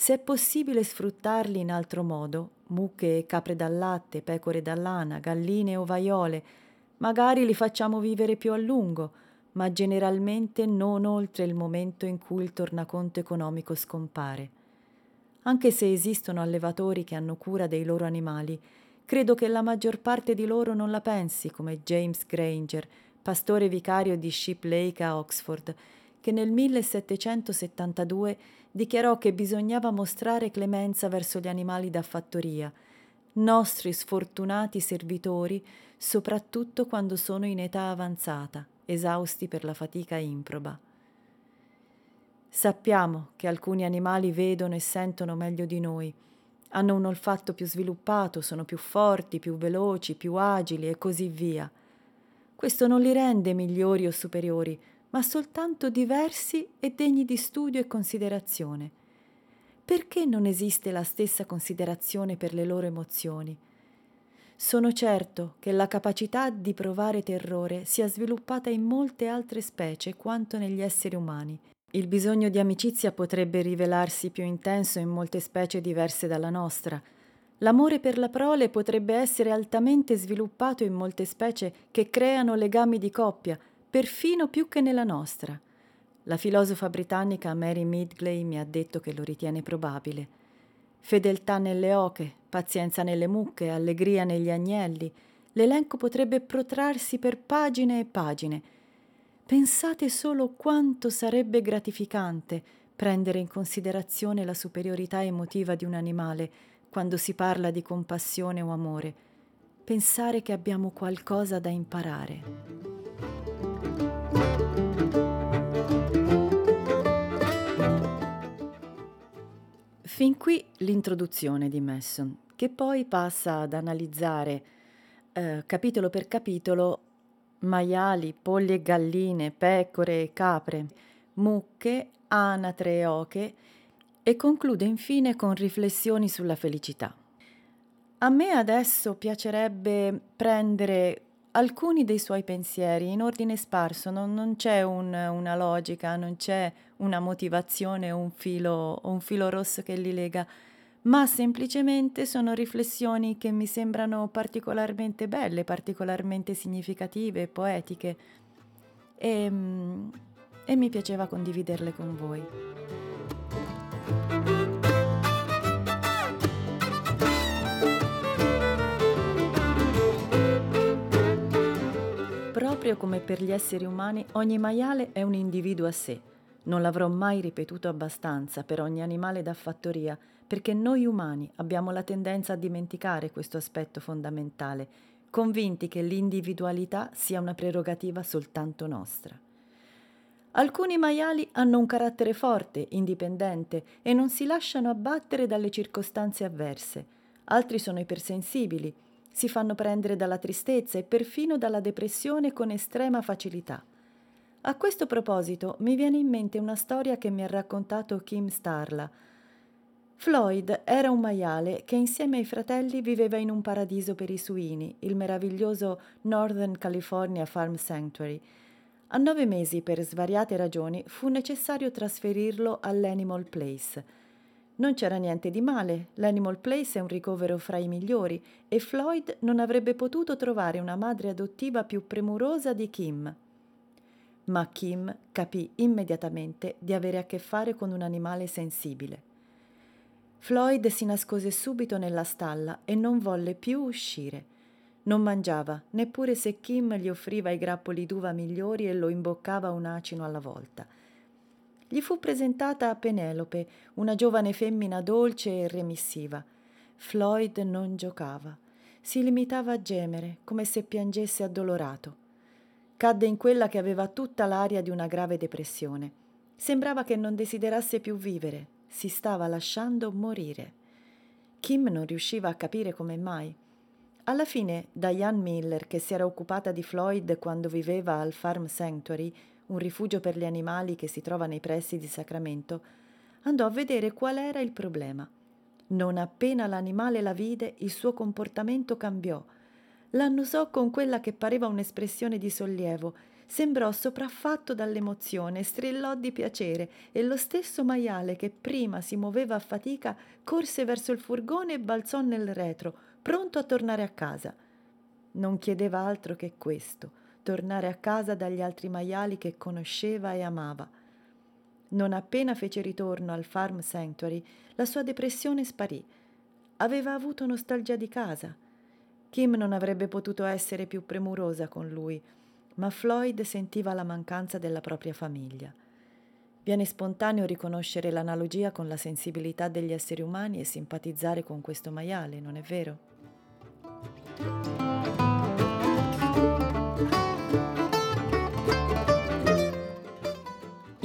Se è possibile sfruttarli in altro modo, mucche e capre dal latte, pecore da lana, galline o vaiole, Magari li facciamo vivere più a lungo, ma generalmente non oltre il momento in cui il tornaconto economico scompare. Anche se esistono allevatori che hanno cura dei loro animali, credo che la maggior parte di loro non la pensi come James Granger, pastore vicario di Sheep Lake a Oxford, che nel 1772 dichiarò che bisognava mostrare clemenza verso gli animali da fattoria, nostri sfortunati servitori, soprattutto quando sono in età avanzata, esausti per la fatica improba. Sappiamo che alcuni animali vedono e sentono meglio di noi, hanno un olfatto più sviluppato, sono più forti, più veloci, più agili e così via. Questo non li rende migliori o superiori, ma soltanto diversi e degni di studio e considerazione. Perché non esiste la stessa considerazione per le loro emozioni? Sono certo che la capacità di provare terrore sia sviluppata in molte altre specie quanto negli esseri umani. Il bisogno di amicizia potrebbe rivelarsi più intenso in molte specie diverse dalla nostra. L'amore per la prole potrebbe essere altamente sviluppato in molte specie che creano legami di coppia, perfino più che nella nostra. La filosofa britannica Mary Midgley mi ha detto che lo ritiene probabile. Fedeltà nelle oche, pazienza nelle mucche, allegria negli agnelli. L'elenco potrebbe protrarsi per pagine e pagine. Pensate solo quanto sarebbe gratificante prendere in considerazione la superiorità emotiva di un animale quando si parla di compassione o amore. Pensare che abbiamo qualcosa da imparare. Fin qui l'introduzione di Masson, che poi passa ad analizzare eh, capitolo per capitolo maiali, polli e galline, pecore e capre, mucche, anatre e oche e conclude infine con riflessioni sulla felicità. A me adesso piacerebbe prendere alcuni dei suoi pensieri in ordine sparso, non, non c'è un, una logica, non c'è una motivazione o un, filo, un filo rosso che li lega, ma semplicemente sono riflessioni che mi sembrano particolarmente belle, particolarmente significative, poetiche e, e mi piaceva condividerle con voi. Proprio come per gli esseri umani, ogni maiale è un individuo a sé. Non l'avrò mai ripetuto abbastanza per ogni animale da fattoria, perché noi umani abbiamo la tendenza a dimenticare questo aspetto fondamentale, convinti che l'individualità sia una prerogativa soltanto nostra. Alcuni maiali hanno un carattere forte, indipendente e non si lasciano abbattere dalle circostanze avverse. Altri sono ipersensibili, si fanno prendere dalla tristezza e perfino dalla depressione con estrema facilità. A questo proposito mi viene in mente una storia che mi ha raccontato Kim Starla. Floyd era un maiale che insieme ai fratelli viveva in un paradiso per i suini, il meraviglioso Northern California Farm Sanctuary. A nove mesi, per svariate ragioni, fu necessario trasferirlo all'Animal Place – non c'era niente di male, l'Animal Place è un ricovero fra i migliori e Floyd non avrebbe potuto trovare una madre adottiva più premurosa di Kim. Ma Kim capì immediatamente di avere a che fare con un animale sensibile. Floyd si nascose subito nella stalla e non volle più uscire. Non mangiava, neppure se Kim gli offriva i grappoli d'uva migliori e lo imboccava un acino alla volta – gli fu presentata a Penelope, una giovane femmina dolce e remissiva. Floyd non giocava, si limitava a gemere, come se piangesse addolorato. Cadde in quella che aveva tutta l'aria di una grave depressione. Sembrava che non desiderasse più vivere, si stava lasciando morire. Kim non riusciva a capire come mai. Alla fine, Diane Miller, che si era occupata di Floyd quando viveva al Farm Sanctuary, un rifugio per gli animali che si trova nei pressi di Sacramento, andò a vedere qual era il problema. Non appena l'animale la vide, il suo comportamento cambiò. L'annusò con quella che pareva un'espressione di sollievo, sembrò sopraffatto dall'emozione, strillò di piacere e lo stesso maiale che prima si muoveva a fatica corse verso il furgone e balzò nel retro, pronto a tornare a casa. Non chiedeva altro che questo, tornare a casa dagli altri maiali che conosceva e amava. Non appena fece ritorno al Farm Sanctuary, la sua depressione sparì. Aveva avuto nostalgia di casa. Kim non avrebbe potuto essere più premurosa con lui, ma Floyd sentiva la mancanza della propria famiglia. Viene spontaneo riconoscere l'analogia con la sensibilità degli esseri umani e simpatizzare con questo maiale, non è vero?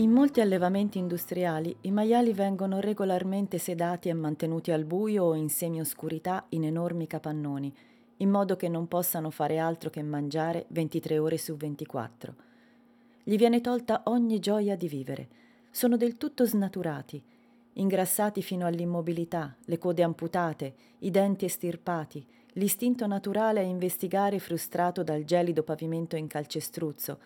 In molti allevamenti industriali i maiali vengono regolarmente sedati e mantenuti al buio o in semioscurità in enormi capannoni, in modo che non possano fare altro che mangiare 23 ore su 24. Gli viene tolta ogni gioia di vivere sono del tutto snaturati, ingrassati fino all'immobilità, le code amputate, i denti estirpati, l'istinto naturale a investigare frustrato dal gelido pavimento in calcestruzzo,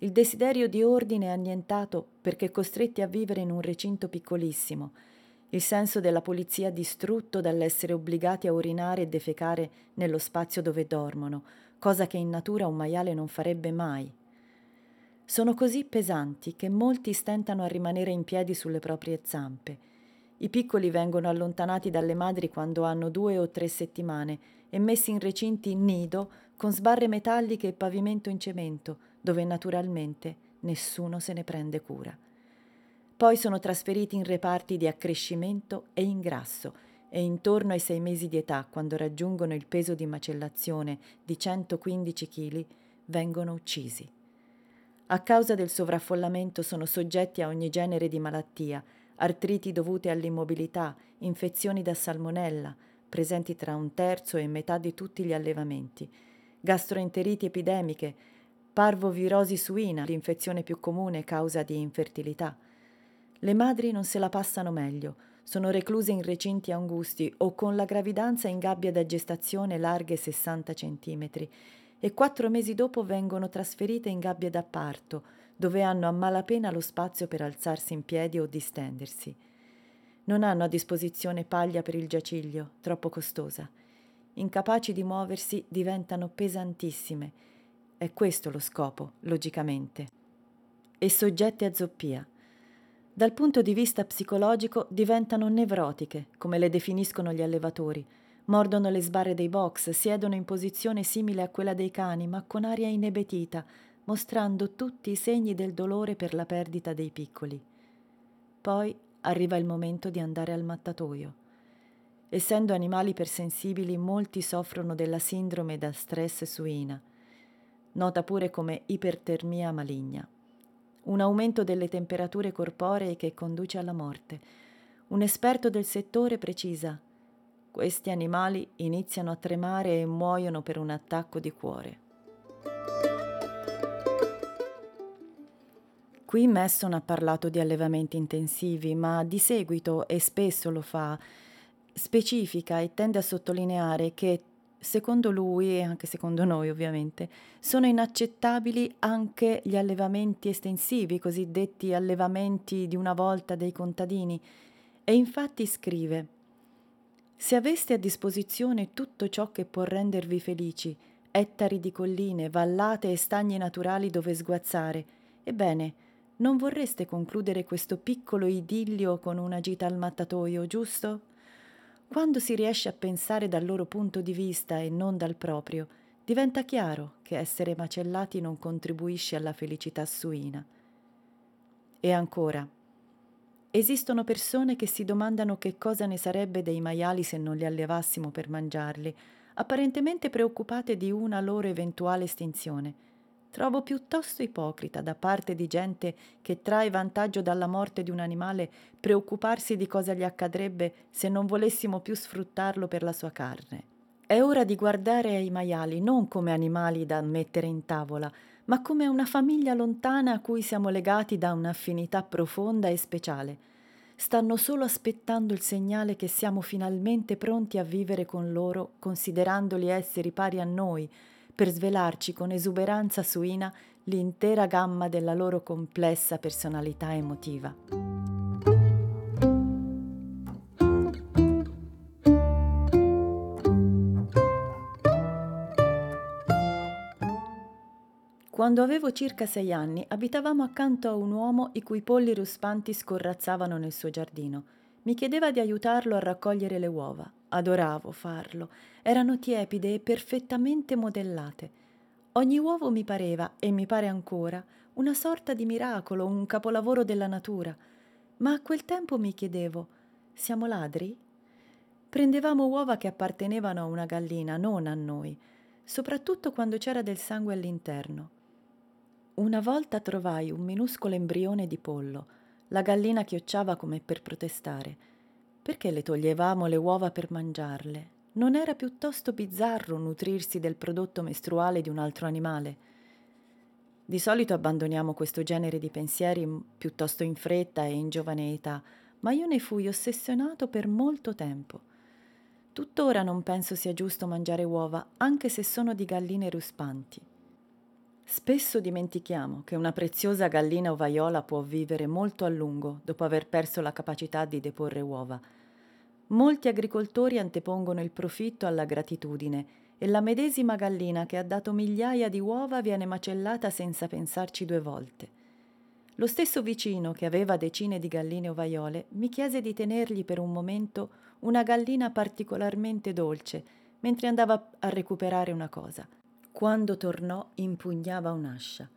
il desiderio di ordine annientato perché costretti a vivere in un recinto piccolissimo, il senso della pulizia distrutto dall'essere obbligati a urinare e defecare nello spazio dove dormono, cosa che in natura un maiale non farebbe mai, sono così pesanti che molti stentano a rimanere in piedi sulle proprie zampe. I piccoli vengono allontanati dalle madri quando hanno due o tre settimane e messi in recinti nido con sbarre metalliche e pavimento in cemento, dove naturalmente nessuno se ne prende cura. Poi sono trasferiti in reparti di accrescimento e ingrasso e intorno ai sei mesi di età, quando raggiungono il peso di macellazione di 115 kg, vengono uccisi. A causa del sovraffollamento sono soggetti a ogni genere di malattia, artriti dovute all'immobilità, infezioni da salmonella, presenti tra un terzo e metà di tutti gli allevamenti, gastroenteriti epidemiche, parvovirosi suina, l'infezione più comune causa di infertilità. Le madri non se la passano meglio, sono recluse in recinti angusti o con la gravidanza in gabbie da gestazione larghe 60 centimetri e quattro mesi dopo vengono trasferite in gabbie da parto, dove hanno a malapena lo spazio per alzarsi in piedi o distendersi. Non hanno a disposizione paglia per il giaciglio, troppo costosa. Incapaci di muoversi diventano pesantissime. È questo lo scopo, logicamente. E soggette a zoppia. Dal punto di vista psicologico diventano nevrotiche, come le definiscono gli allevatori, Mordono le sbarre dei box, siedono in posizione simile a quella dei cani, ma con aria inebetita, mostrando tutti i segni del dolore per la perdita dei piccoli. Poi arriva il momento di andare al mattatoio. Essendo animali ipersensibili, molti soffrono della sindrome da stress suina, nota pure come ipertermia maligna. Un aumento delle temperature corporee che conduce alla morte. Un esperto del settore precisa questi animali iniziano a tremare e muoiono per un attacco di cuore. Qui Messon ha parlato di allevamenti intensivi, ma di seguito, e spesso lo fa, specifica e tende a sottolineare che secondo lui, e anche secondo noi ovviamente, sono inaccettabili anche gli allevamenti estensivi, cosiddetti allevamenti di una volta dei contadini. E infatti scrive se aveste a disposizione tutto ciò che può rendervi felici, ettari di colline, vallate e stagni naturali dove sguazzare, ebbene, non vorreste concludere questo piccolo idillio con una gita al mattatoio, giusto? Quando si riesce a pensare dal loro punto di vista e non dal proprio, diventa chiaro che essere macellati non contribuisce alla felicità suina. E ancora, Esistono persone che si domandano che cosa ne sarebbe dei maiali se non li allevassimo per mangiarli, apparentemente preoccupate di una loro eventuale estinzione. Trovo piuttosto ipocrita da parte di gente che trae vantaggio dalla morte di un animale preoccuparsi di cosa gli accadrebbe se non volessimo più sfruttarlo per la sua carne. È ora di guardare ai maiali non come animali da mettere in tavola, ma come una famiglia lontana a cui siamo legati da un'affinità profonda e speciale. Stanno solo aspettando il segnale che siamo finalmente pronti a vivere con loro, considerandoli esseri pari a noi, per svelarci con esuberanza suina l'intera gamma della loro complessa personalità emotiva. Quando avevo circa sei anni abitavamo accanto a un uomo i cui polli ruspanti scorrazzavano nel suo giardino. Mi chiedeva di aiutarlo a raccogliere le uova. Adoravo farlo. Erano tiepide e perfettamente modellate. Ogni uovo mi pareva, e mi pare ancora, una sorta di miracolo, un capolavoro della natura. Ma a quel tempo mi chiedevo, siamo ladri? Prendevamo uova che appartenevano a una gallina, non a noi, soprattutto quando c'era del sangue all'interno. Una volta trovai un minuscolo embrione di pollo. La gallina chiocciava come per protestare. Perché le toglievamo le uova per mangiarle? Non era piuttosto bizzarro nutrirsi del prodotto mestruale di un altro animale? Di solito abbandoniamo questo genere di pensieri piuttosto in fretta e in giovane età, ma io ne fui ossessionato per molto tempo. Tuttora non penso sia giusto mangiare uova, anche se sono di galline ruspanti. Spesso dimentichiamo che una preziosa gallina ovaiola può vivere molto a lungo dopo aver perso la capacità di deporre uova. Molti agricoltori antepongono il profitto alla gratitudine e la medesima gallina che ha dato migliaia di uova viene macellata senza pensarci due volte. Lo stesso vicino che aveva decine di galline ovaiole mi chiese di tenergli per un momento una gallina particolarmente dolce mentre andava a recuperare una cosa. Quando tornò impugnava un'ascia.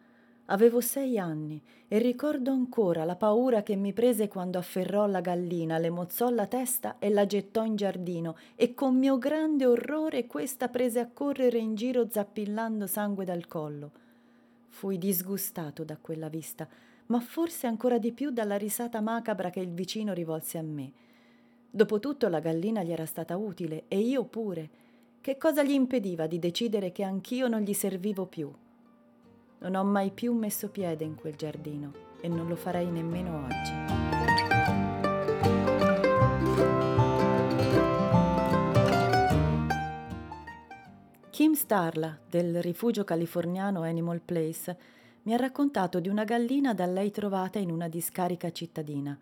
Avevo sei anni e ricordo ancora la paura che mi prese quando afferrò la gallina, le mozzò la testa e la gettò in giardino e con mio grande orrore questa prese a correre in giro zappillando sangue dal collo. Fui disgustato da quella vista, ma forse ancora di più dalla risata macabra che il vicino rivolse a me. Dopotutto la gallina gli era stata utile e io pure che cosa gli impediva di decidere che anch'io non gli servivo più? Non ho mai più messo piede in quel giardino e non lo farei nemmeno oggi. Kim Starla del rifugio californiano Animal Place mi ha raccontato di una gallina da lei trovata in una discarica cittadina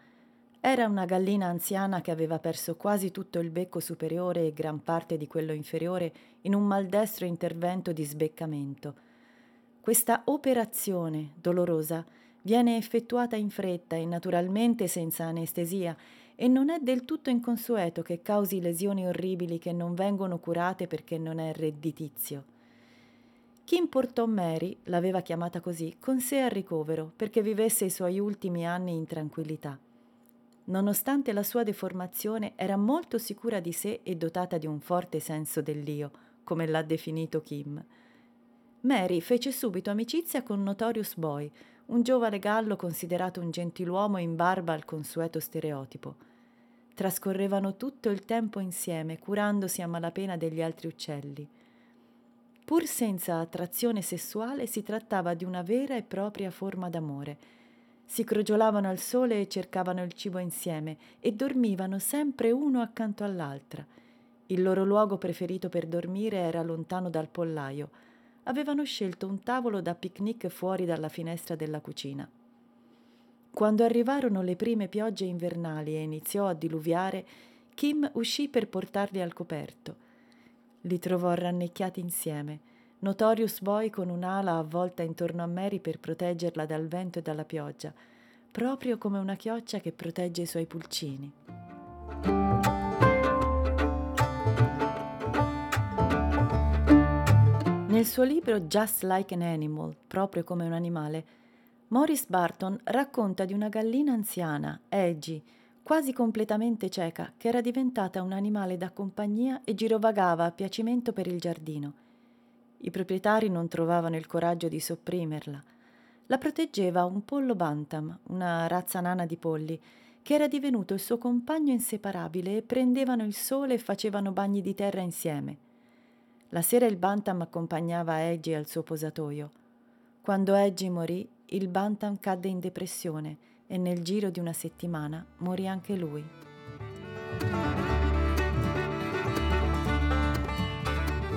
era una gallina anziana che aveva perso quasi tutto il becco superiore e gran parte di quello inferiore in un maldestro intervento di sbeccamento. Questa operazione dolorosa viene effettuata in fretta e naturalmente senza anestesia e non è del tutto inconsueto che causi lesioni orribili che non vengono curate perché non è redditizio. Kim portò Mary, l'aveva chiamata così, con sé al ricovero perché vivesse i suoi ultimi anni in tranquillità. Nonostante la sua deformazione, era molto sicura di sé e dotata di un forte senso dell'io, come l'ha definito Kim. Mary fece subito amicizia con Notorious Boy, un giovane gallo considerato un gentiluomo in barba al consueto stereotipo. Trascorrevano tutto il tempo insieme, curandosi a malapena degli altri uccelli. Pur senza attrazione sessuale, si trattava di una vera e propria forma d'amore si crogiolavano al sole e cercavano il cibo insieme e dormivano sempre uno accanto all'altra. Il loro luogo preferito per dormire era lontano dal pollaio. Avevano scelto un tavolo da picnic fuori dalla finestra della cucina. Quando arrivarono le prime piogge invernali e iniziò a diluviare, Kim uscì per portarli al coperto. Li trovò rannicchiati insieme Notorious Boy con un'ala avvolta intorno a Mary per proteggerla dal vento e dalla pioggia, proprio come una chioccia che protegge i suoi pulcini. Nel suo libro Just Like an Animal, proprio come un animale, Morris Barton racconta di una gallina anziana, Edgy, quasi completamente cieca, che era diventata un animale da compagnia e girovagava a piacimento per il giardino. I proprietari non trovavano il coraggio di sopprimerla. La proteggeva un pollo bantam, una razza nana di polli, che era divenuto il suo compagno inseparabile e prendevano il sole e facevano bagni di terra insieme. La sera il bantam accompagnava Eggy al suo posatoio. Quando Eggy morì, il bantam cadde in depressione e nel giro di una settimana morì anche lui.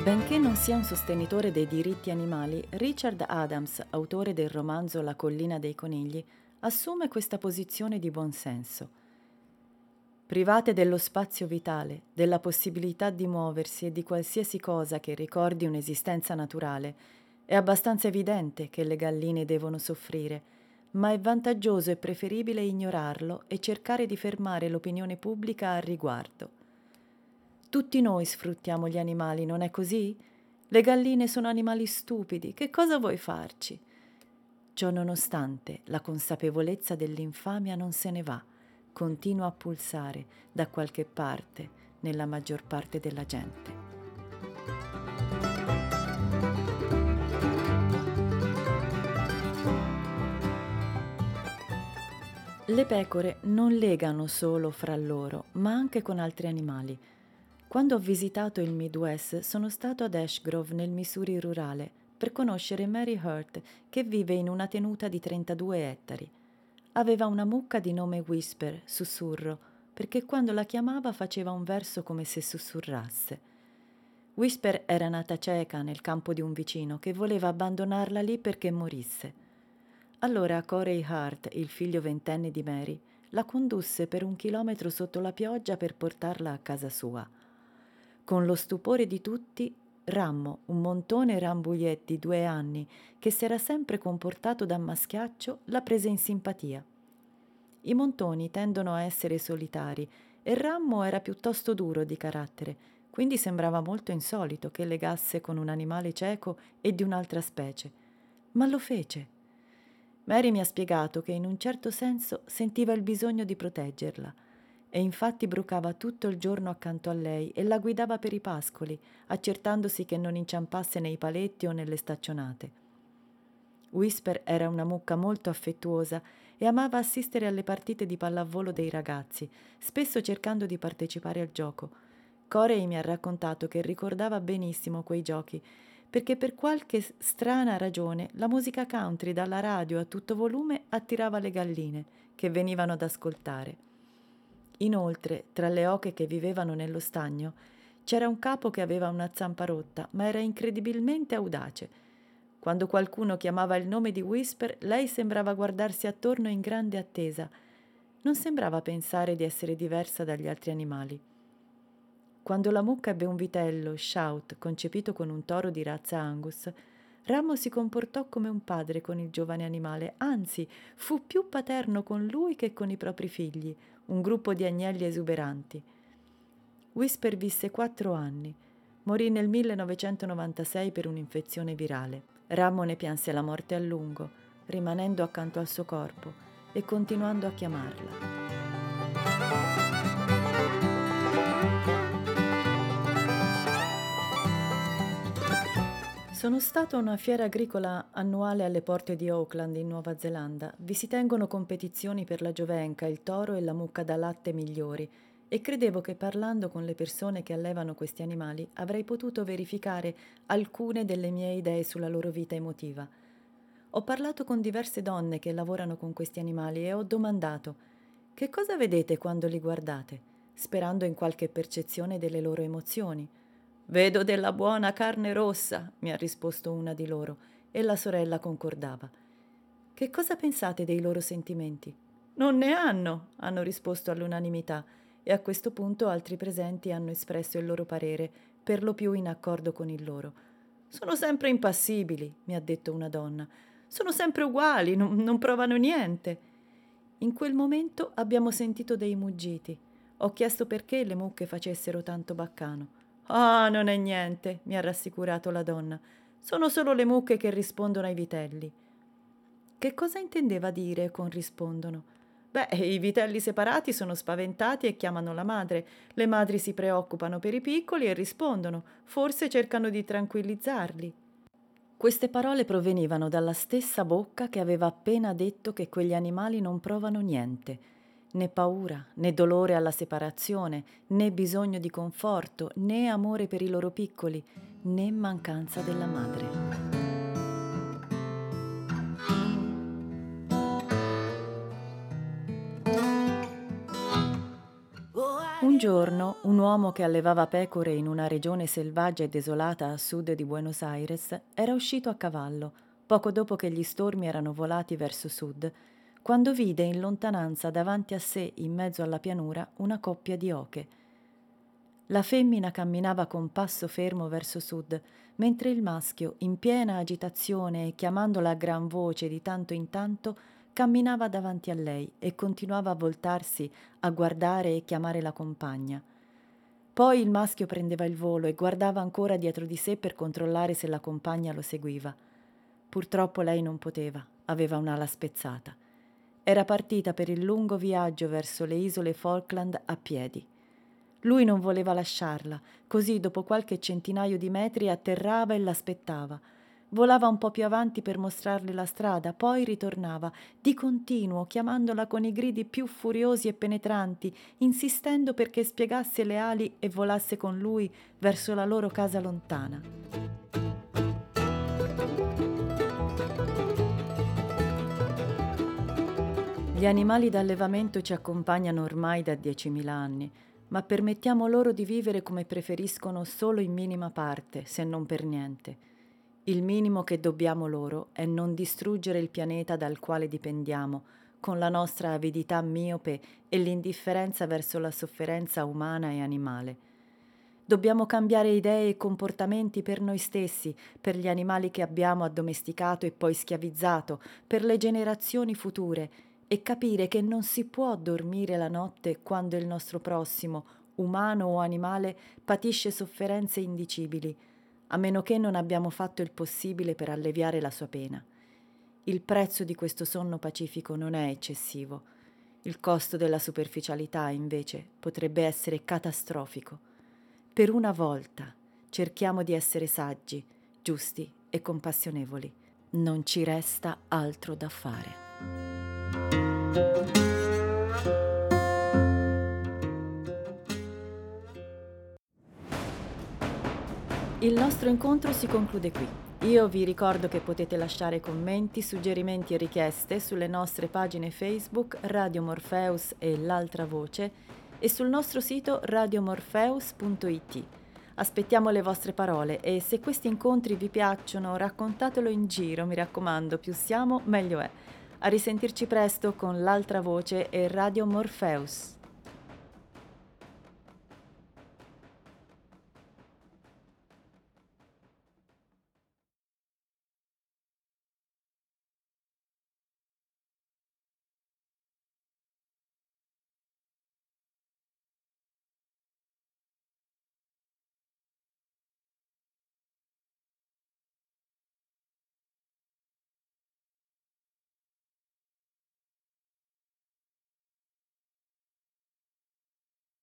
Benché non sia un sostenitore dei diritti animali, Richard Adams, autore del romanzo La collina dei conigli, assume questa posizione di buonsenso. Private dello spazio vitale, della possibilità di muoversi e di qualsiasi cosa che ricordi un'esistenza naturale, È abbastanza evidente che le galline devono soffrire, ma è vantaggioso e preferibile ignorarlo e cercare di fermare l'opinione pubblica al riguardo. Tutti noi sfruttiamo gli animali, non è così? Le galline sono animali stupidi, che cosa vuoi farci? Ciò nonostante, la consapevolezza dell'infamia non se ne va, continua a pulsare da qualche parte nella maggior parte della gente. Le pecore non legano solo fra loro, ma anche con altri animali. Quando ho visitato il Midwest sono stato ad Ashgrove nel Missouri rurale per conoscere Mary Hurt che vive in una tenuta di 32 ettari. Aveva una mucca di nome Whisper, sussurro, perché quando la chiamava faceva un verso come se sussurrasse. Whisper era nata cieca nel campo di un vicino che voleva abbandonarla lì perché morisse. Allora Corey Hart, il figlio ventenne di Mary, la condusse per un chilometro sotto la pioggia per portarla a casa sua. Con lo stupore di tutti, Rammo, un montone rambugliet di due anni, che si era sempre comportato da maschiaccio, la prese in simpatia. I montoni tendono a essere solitari e Rammo era piuttosto duro di carattere, quindi sembrava molto insolito che legasse con un animale cieco e di un'altra specie. Ma lo fece Mary mi ha spiegato che in un certo senso sentiva il bisogno di proteggerla e infatti brucava tutto il giorno accanto a lei e la guidava per i pascoli, accertandosi che non inciampasse nei paletti o nelle staccionate. Whisper era una mucca molto affettuosa e amava assistere alle partite di pallavolo dei ragazzi, spesso cercando di partecipare al gioco. Corey mi ha raccontato che ricordava benissimo quei giochi perché per qualche strana ragione la musica country dalla radio a tutto volume attirava le galline che venivano ad ascoltare. Inoltre, tra le oche che vivevano nello stagno, c'era un capo che aveva una zampa rotta, ma era incredibilmente audace. Quando qualcuno chiamava il nome di Whisper, lei sembrava guardarsi attorno in grande attesa. Non sembrava pensare di essere diversa dagli altri animali. Quando la mucca ebbe un vitello, Shout, concepito con un toro di razza Angus, Ramo si comportò come un padre con il giovane animale, anzi fu più paterno con lui che con i propri figli, un gruppo di agnelli esuberanti. Whisper visse quattro anni. Morì nel 1996 per un'infezione virale. Ramo ne pianse la morte a lungo, rimanendo accanto al suo corpo e continuando a chiamarla. Sono stato a una fiera agricola annuale alle porte di Auckland, in Nuova Zelanda. Vi si tengono competizioni per la giovenca, il toro e la mucca da latte migliori e credevo che parlando con le persone che allevano questi animali avrei potuto verificare alcune delle mie idee sulla loro vita emotiva. Ho parlato con diverse donne che lavorano con questi animali e ho domandato che cosa vedete quando li guardate, sperando in qualche percezione delle loro emozioni. Vedo della buona carne rossa, mi ha risposto una di loro, e la sorella concordava. Che cosa pensate dei loro sentimenti? Non ne hanno, hanno risposto all'unanimità, e a questo punto altri presenti hanno espresso il loro parere, per lo più in accordo con il loro. Sono sempre impassibili, mi ha detto una donna. Sono sempre uguali, non, non provano niente. In quel momento abbiamo sentito dei muggiti. Ho chiesto perché le mucche facessero tanto baccano. Ah, non è niente, mi ha rassicurato la donna. Sono solo le mucche che rispondono ai vitelli. Che cosa intendeva dire con rispondono? Beh, i vitelli separati sono spaventati e chiamano la madre. Le madri si preoccupano per i piccoli e rispondono. Forse cercano di tranquillizzarli. Queste parole provenivano dalla stessa bocca che aveva appena detto che quegli animali non provano niente né paura, né dolore alla separazione, né bisogno di conforto, né amore per i loro piccoli, né mancanza della madre. Un giorno un uomo che allevava pecore in una regione selvaggia e desolata a sud di Buenos Aires era uscito a cavallo, poco dopo che gli stormi erano volati verso sud, quando vide in lontananza davanti a sé, in mezzo alla pianura, una coppia di oche. La femmina camminava con passo fermo verso sud, mentre il maschio, in piena agitazione e chiamandola a gran voce di tanto in tanto, camminava davanti a lei e continuava a voltarsi a guardare e chiamare la compagna. Poi il maschio prendeva il volo e guardava ancora dietro di sé per controllare se la compagna lo seguiva. Purtroppo lei non poteva, aveva un'ala spezzata. Era partita per il lungo viaggio verso le isole Falkland a piedi. Lui non voleva lasciarla, così dopo qualche centinaio di metri atterrava e l'aspettava. Volava un po' più avanti per mostrarle la strada, poi ritornava, di continuo, chiamandola con i gridi più furiosi e penetranti, insistendo perché spiegasse le ali e volasse con lui verso la loro casa lontana. Gli animali d'allevamento ci accompagnano ormai da 10.000 anni ma permettiamo loro di vivere come preferiscono solo in minima parte, se non per niente. Il minimo che dobbiamo loro è non distruggere il pianeta dal quale dipendiamo, con la nostra avidità miope e l'indifferenza verso la sofferenza umana e animale. Dobbiamo cambiare idee e comportamenti per noi stessi, per gli animali che abbiamo addomesticato e poi schiavizzato, per le generazioni future, e capire che non si può dormire la notte quando il nostro prossimo, umano o animale, patisce sofferenze indicibili, a meno che non abbiamo fatto il possibile per alleviare la sua pena. Il prezzo di questo sonno pacifico non è eccessivo. Il costo della superficialità, invece, potrebbe essere catastrofico. Per una volta cerchiamo di essere saggi, giusti e compassionevoli. Non ci resta altro da fare. Il nostro incontro si conclude qui. Io vi ricordo che potete lasciare commenti, suggerimenti e richieste sulle nostre pagine Facebook Radio Morpheus e L'altra voce e sul nostro sito radiomorpheus.it. Aspettiamo le vostre parole e se questi incontri vi piacciono raccontatelo in giro, mi raccomando, più siamo meglio è. A risentirci presto con L'altra voce e Radio Morpheus.